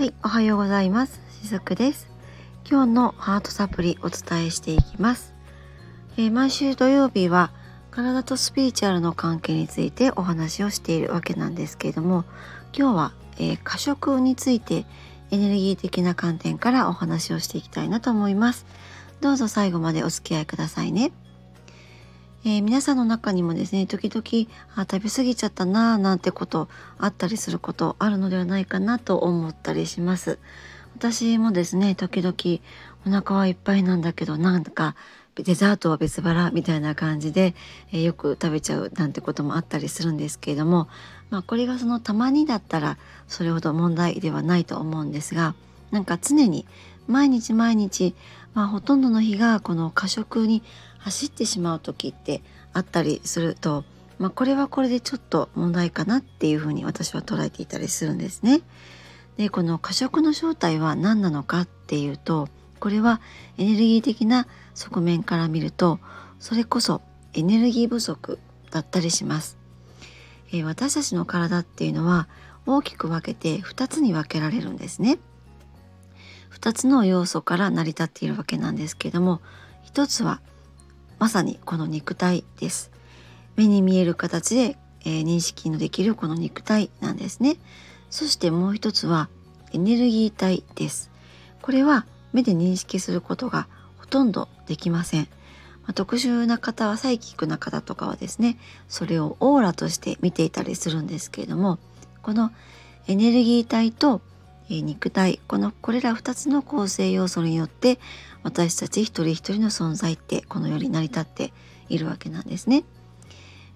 はい、おはようございます。しずくです。今日のハートサプリお伝えしていきます。えー、毎週土曜日は体とスピリチュアルの関係についてお話をしているわけなんですけれども、今日は、えー、過食についてエネルギー的な観点からお話をしていきたいなと思います。どうぞ最後までお付き合いくださいね。えー、皆さんの中にもですね時々あ食べ過ぎちゃったなーなんてことあったりすることあるのではないかなと思ったりします。私もですね時々お腹はいっぱいなんだけどなんかデザートは別腹みたいな感じで、えー、よく食べちゃうなんてこともあったりするんですけれどもまあこれがそのたまにだったらそれほど問題ではないと思うんですがなんか常に毎日毎日、まあ、ほとんどの日がこの過食に走ってしまう時ってあったりすると、まあ、これはこれでちょっと問題かなっていうふうに私は捉えていたりするんですね。でこの過食の正体は何なのかっていうとこれはエネルギー的な側面から見るとそれこそエネルギー不足だったりします。えー、私たちの体っていうのは大きく分けて2つに分けられるんですね。2つの要素から成り立っているわけなんですけれども1つはまさにこの肉体です。目に見える形で、えー、認識のできるこの肉体なんですね。そしてもう一つはエネルギー体です。これは目で認識することがほとんどできません。ま、特殊な方はサイキックな方とかはですねそれをオーラとして見ていたりするんですけれどもこのエネルギー体とえ肉体このこれら2つの構成要素によって私たち一人一人の存在ってこのように成り立っているわけなんですね。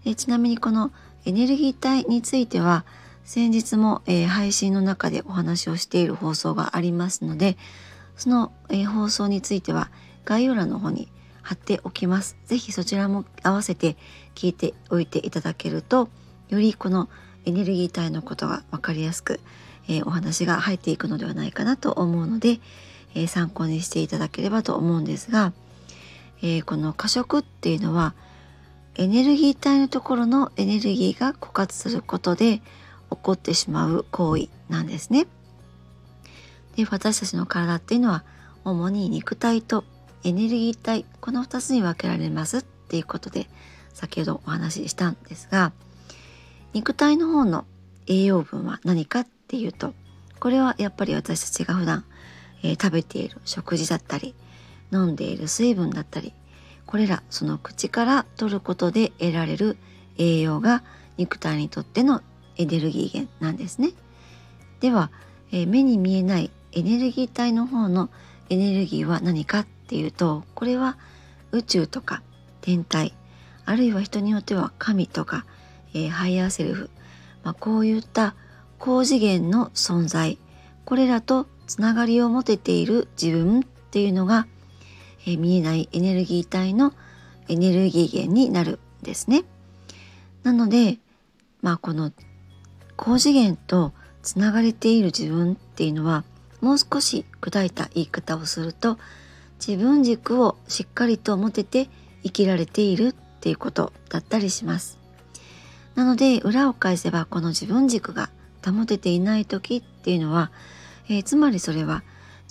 えちなみにこのエネルギー体については先日も、えー、配信の中でお話をしている放送がありますのでその、えー、放送については概要欄の方に貼っておきます。是非そちらも合わせて聞いておいていただけるとよりこのエネルギー体のことが分かりやすくえー、お話が入っていくのではないかなと思うので、えー、参考にしていただければと思うんですが、えー、この過食っていうのはエネルギー体のところのエネルギーが枯渇することで起こってしまう行為なんですね。で私たちの体っていうのは主に肉体とエネルギー体この2つに分けられますっていうことで先ほどお話ししたんですが肉体の方の栄養分は何かっていうとこれはやっぱり私たちが普段、えー、食べている食事だったり飲んでいる水分だったりこれらその口から取ることで得られる栄養が肉体にとってのエネルギー源なんですね。では、えー、目に見えないエネルギー体の方のエネルギーは何かっていうとこれは宇宙とか天体あるいは人によっては神とか、えー、ハイヤーセルフ、まあ、こういった高次元の存在これらとつながりを持てている自分っていうのが、えー、見えないエネルギー体のエネルギー源になるんですね。なのでまあこの高次元とつながれている自分っていうのはもう少し砕いた言い方をすると自分軸をしっかりと持てて生きられているっていうことだったりします。なので裏を返せばこの自分軸が保てていない時っていうのは、えー、つまりそれは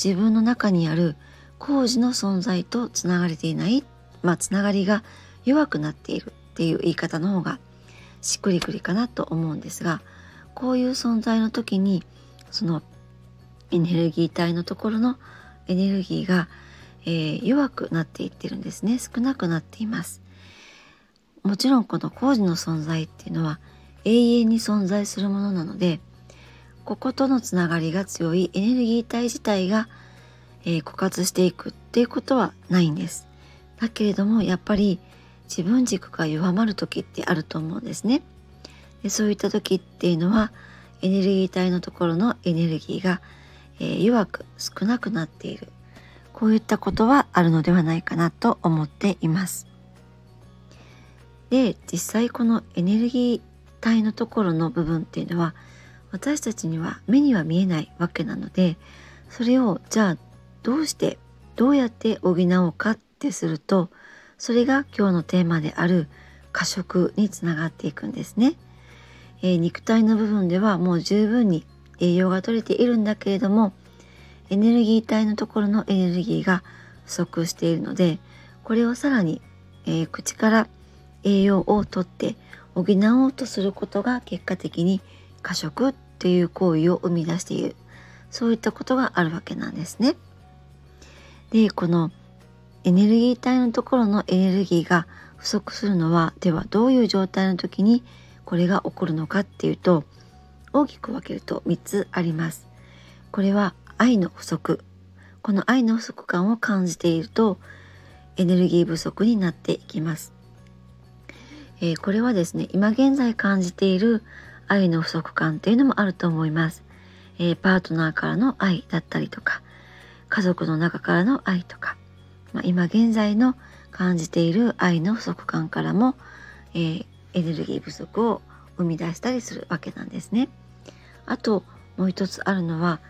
自分の中にある工事の存在とつながれていない、まあ、つながりが弱くなっているっていう言い方の方がしっくりくりかなと思うんですがこういう存在の時にそのエネルギー体のところのエネルギーが、えー、弱くなっていってるんですね。少なくなっています。もちろんこの工事の存在っていうのは永遠に存在するものなのでこことのつながりが強いエネルギー体自体が、えー、枯渇していくっていうことはないんです。だけれどもやっぱり自分軸が弱まる時ってあると思うんですね。でそういった時っていうのはエネルギー体のところのエネルギーが、えー、弱く少なくなっているこういったことはあるのではないかなと思っています。で実際このエネルギー体のところの部分っていうのは私たちには目には見えないわけなのでそれをじゃあどうしてどうやって補おうかってするとそれが今日のテーマである過食につながっていくんですね。えー、肉体の部分ではもう十分に栄養が取れているんだけれどもエネルギー体のところのエネルギーが不足しているのでこれをさらに、えー、口から栄養をとって補おうとすることが結果的に過食っていう行為を生み出しているそういったことがあるわけなんですね。でこのエネルギー体のところのエネルギーが不足するのはではどういう状態の時にこれが起こるのかっていうと大きく分けると3つあります。これは愛の不足この愛の不足感を感じているとエネルギー不足になっていきます。えー、これはですね今現在感じている愛の不足感っていうのもあると思います。えー、パートナーからの愛だったりとか家族の中からの愛とか、まあ、今現在の感じている愛の不足感からも、えー、エネルギー不足を生み出したりするわけなんですね。あともう一つあるのは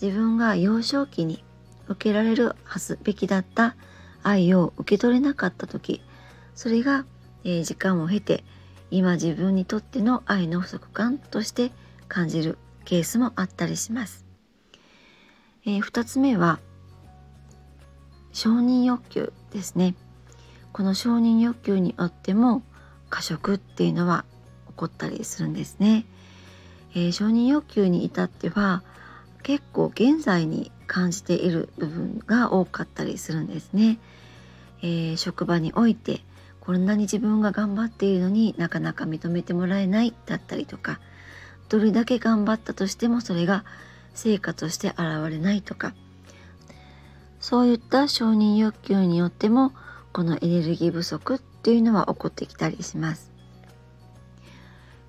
自分が幼少期に受けられるはずべきだった愛を受け取れなかった時それが、えー、時間を経て今自分にとっての愛の不足感として感じるケースもあったりします。えー、2つ目は承認欲求ですね。この承認欲求によっても過食っていうのは起こったりするんですね。えー、承認欲求に至っては結構現在に感じている部分が多かったりするんですね。えー、職場においてこんなに自分が頑張っているのになかなか認めてもらえないだったりとかどれだけ頑張ったとしてもそれが成果として現れないとかそういった承認欲求によってもこのエネルギー不足っていうのは起こってきたりします。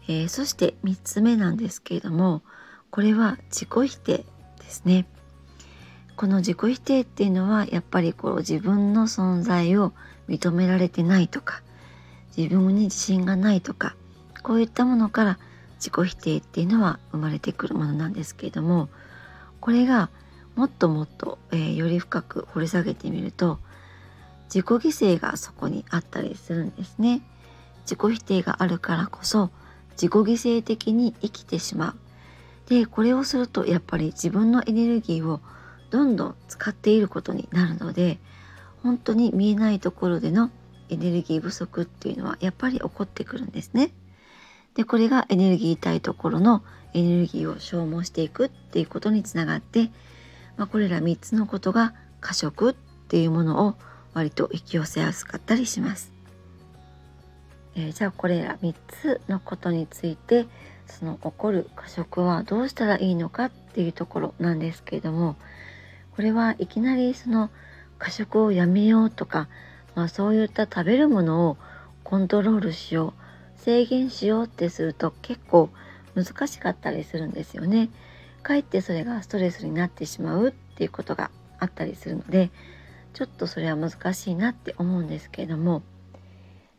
えー、そして3つ目なんですけれどもこれは自己否定ですね。この自己否定っていうのはやっぱりこう自分の存在を認められてないとか自分に自信がないとかこういったものから自己否定っていうのは生まれてくるものなんですけれどもこれがもっともっと、えー、より深く掘り下げてみると自己犠牲がそこにあったりするんですね。自己否定があるからこそ自己犠牲的に生きてしまう。でこれをするとやっぱり自分のエネルギーをどんどん使っていることになるので本当に見えないところでのエネルギー不足っていうのはやっぱり起こってくるんですね。でこれがエネルギー体ところのエネルギーを消耗していくっていうことにつながって、まあ、これら3つのことが過食っていうものを割と引き寄せやすかったりします。えー、じゃあこれら3つのことについてその起こる過食はどうしたらいいのかっていうところなんですけれどもこれはいきなりその過食をやめようとか、まあ、そういった食べるものをコントロールしよう制限しようってすると結構難しかったりするんですよね。かえってそれがストレスになってしまうっていうことがあったりするのでちょっとそれは難しいなって思うんですけれども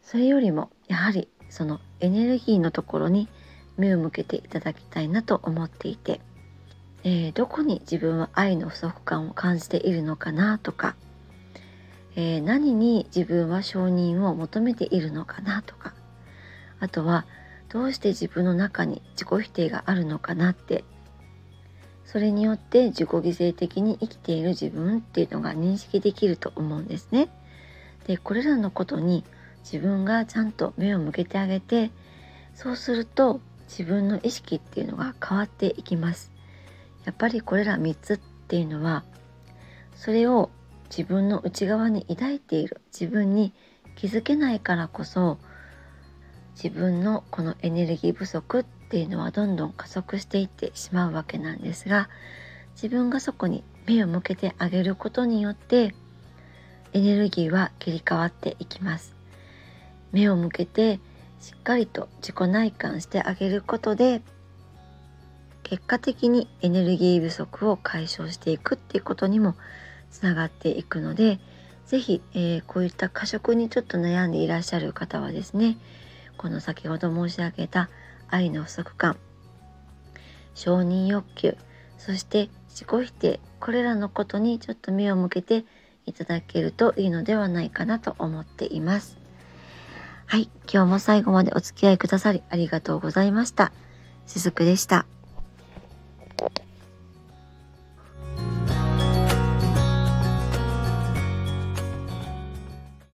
それよりもやはりそのエネルギーのところに目を向けていただきたいなと思っていて、えー、どこに自分は愛の不足感を感じているのかなとかえー、何に自分は承認を求めているのかなとかあとはどうして自分の中に自己否定があるのかなってそれによって自己犠牲的に生きている自分っていうのが認識できると思うんですね。でこれらのことに自分がちゃんと目を向けてあげてそうすると自分の意識っていうのが変わっていきます。やっぱりこれら3つっていうのはそれを自分の内側に抱いている。自分に気づけないからこそ自分のこのエネルギー不足っていうのはどんどん加速していってしまうわけなんですが自分がそこに目を向けてあげることによってエネルギーは切り替わっていきます。目を向けてしっかりと自己内観してあげることで結果的にエネルギー不足を解消していくっていうことにもつながっていくので是非、えー、こういった過食にちょっと悩んでいらっしゃる方はですねこの先ほど申し上げた愛の不足感承認欲求そして自己否定これらのことにちょっと目を向けていただけるといいのではないかなと思っています。はい、今日も最後までお付き合いくださりありがとうございました。しずくでした。